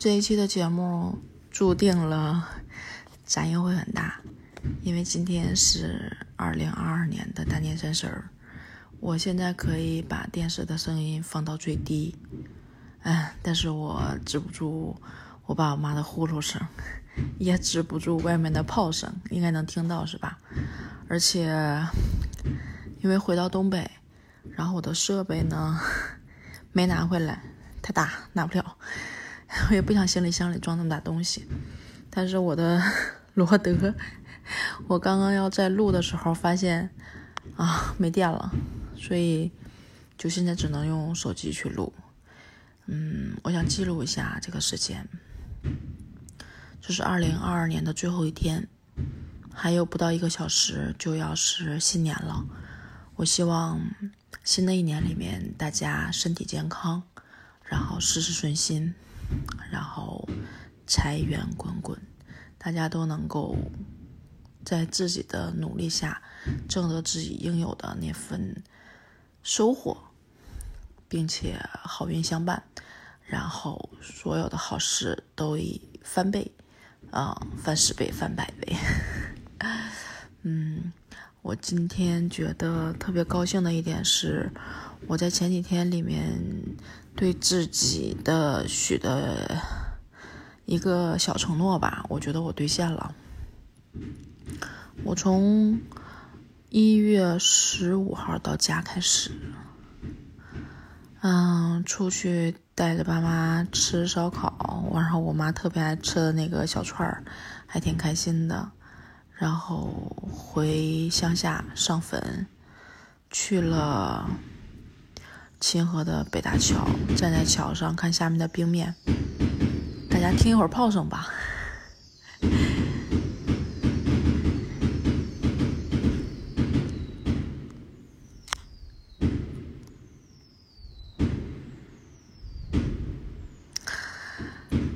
这一期的节目注定了杂音会很大，因为今天是二零二二年的大年三十儿。我现在可以把电视的声音放到最低，嗯，但是我止不住我爸我妈的呼噜声，也止不住外面的炮声，应该能听到是吧？而且因为回到东北，然后我的设备呢没拿回来，太大拿不了，我也不想行李箱里装那么大东西。但是我的 罗德，我刚刚要在录的时候发现啊没电了。所以，就现在只能用手机去录。嗯，我想记录一下这个时间。这是二零二二年的最后一天，还有不到一个小时就要是新年了。我希望新的一年里面大家身体健康，然后事事顺心，然后财源滚滚，大家都能够在自己的努力下挣得自己应有的那份。收获，并且好运相伴，然后所有的好事都以翻倍，啊，翻十倍、翻百倍。嗯，我今天觉得特别高兴的一点是，我在前几天里面对自己的许的一个小承诺吧，我觉得我兑现了。我从。一月十五号到家开始，嗯，出去带着爸妈吃烧烤，然后我妈特别爱吃的那个小串儿，还挺开心的。然后回乡下上坟，去了清河的北大桥，站在桥上看下面的冰面。大家听一会儿炮声吧。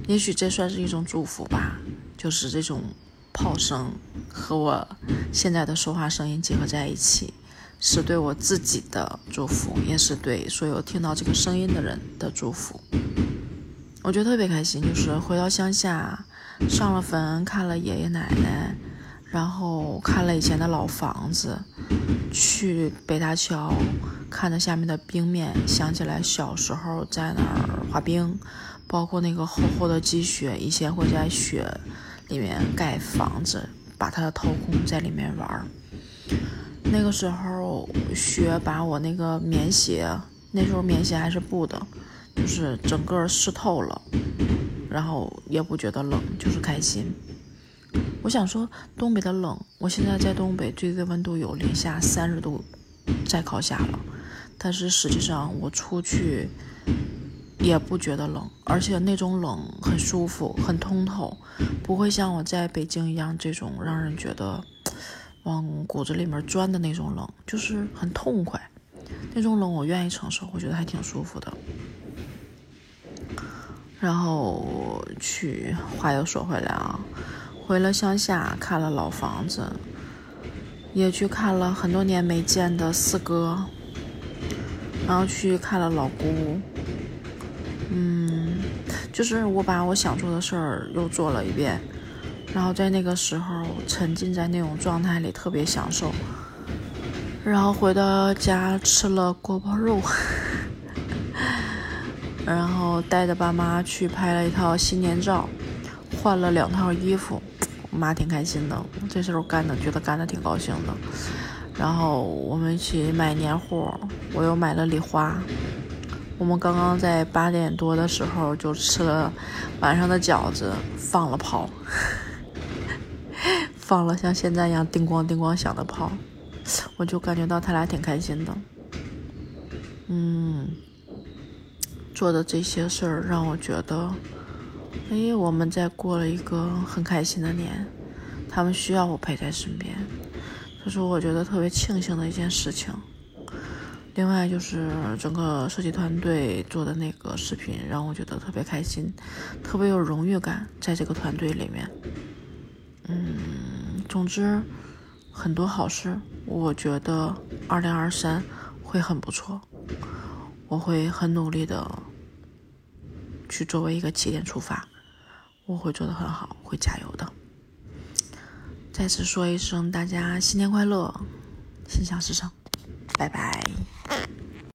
也许这算是一种祝福吧，就是这种炮声和我现在的说话声音结合在一起，是对我自己的祝福，也是对所有听到这个声音的人的祝福。我觉得特别开心，就是回到乡下，上了坟，看了爷爷奶奶，然后看了以前的老房子，去北大桥，看着下面的冰面，想起来小时候在那儿滑冰。包括那个厚厚的积雪，以前会在雪里面盖房子，把它掏空在里面玩。那个时候雪把我那个棉鞋，那时候棉鞋还是布的，就是整个湿透了，然后也不觉得冷，就是开心。我想说东北的冷，我现在在东北，最低温度有零下三十度，再靠下了，但是实际上我出去。也不觉得冷，而且那种冷很舒服，很通透，不会像我在北京一样这种让人觉得往骨子里面钻的那种冷，就是很痛快。那种冷我愿意承受，我觉得还挺舒服的。然后去话又说回来啊，回了乡下看了老房子，也去看了很多年没见的四哥，然后去看了老姑。嗯，就是我把我想做的事儿又做了一遍，然后在那个时候沉浸在那种状态里，特别享受。然后回到家吃了锅包肉，然后带着爸妈去拍了一套新年照，换了两套衣服，我妈挺开心的，这时候干的觉得干的挺高兴的。然后我们一起买年货，我又买了礼花。我们刚刚在八点多的时候就吃了晚上的饺子，放了炮，放了像现在一样叮咣叮咣响的炮，我就感觉到他俩挺开心的。嗯，做的这些事儿让我觉得，哎，我们在过了一个很开心的年，他们需要我陪在身边，这是我觉得特别庆幸的一件事情。另外就是整个设计团队做的那个视频，让我觉得特别开心，特别有荣誉感，在这个团队里面。嗯，总之很多好事，我觉得二零二三会很不错，我会很努力的去作为一个起点出发。我会做得很好，会加油的。再次说一声，大家新年快乐，心想事成，拜拜。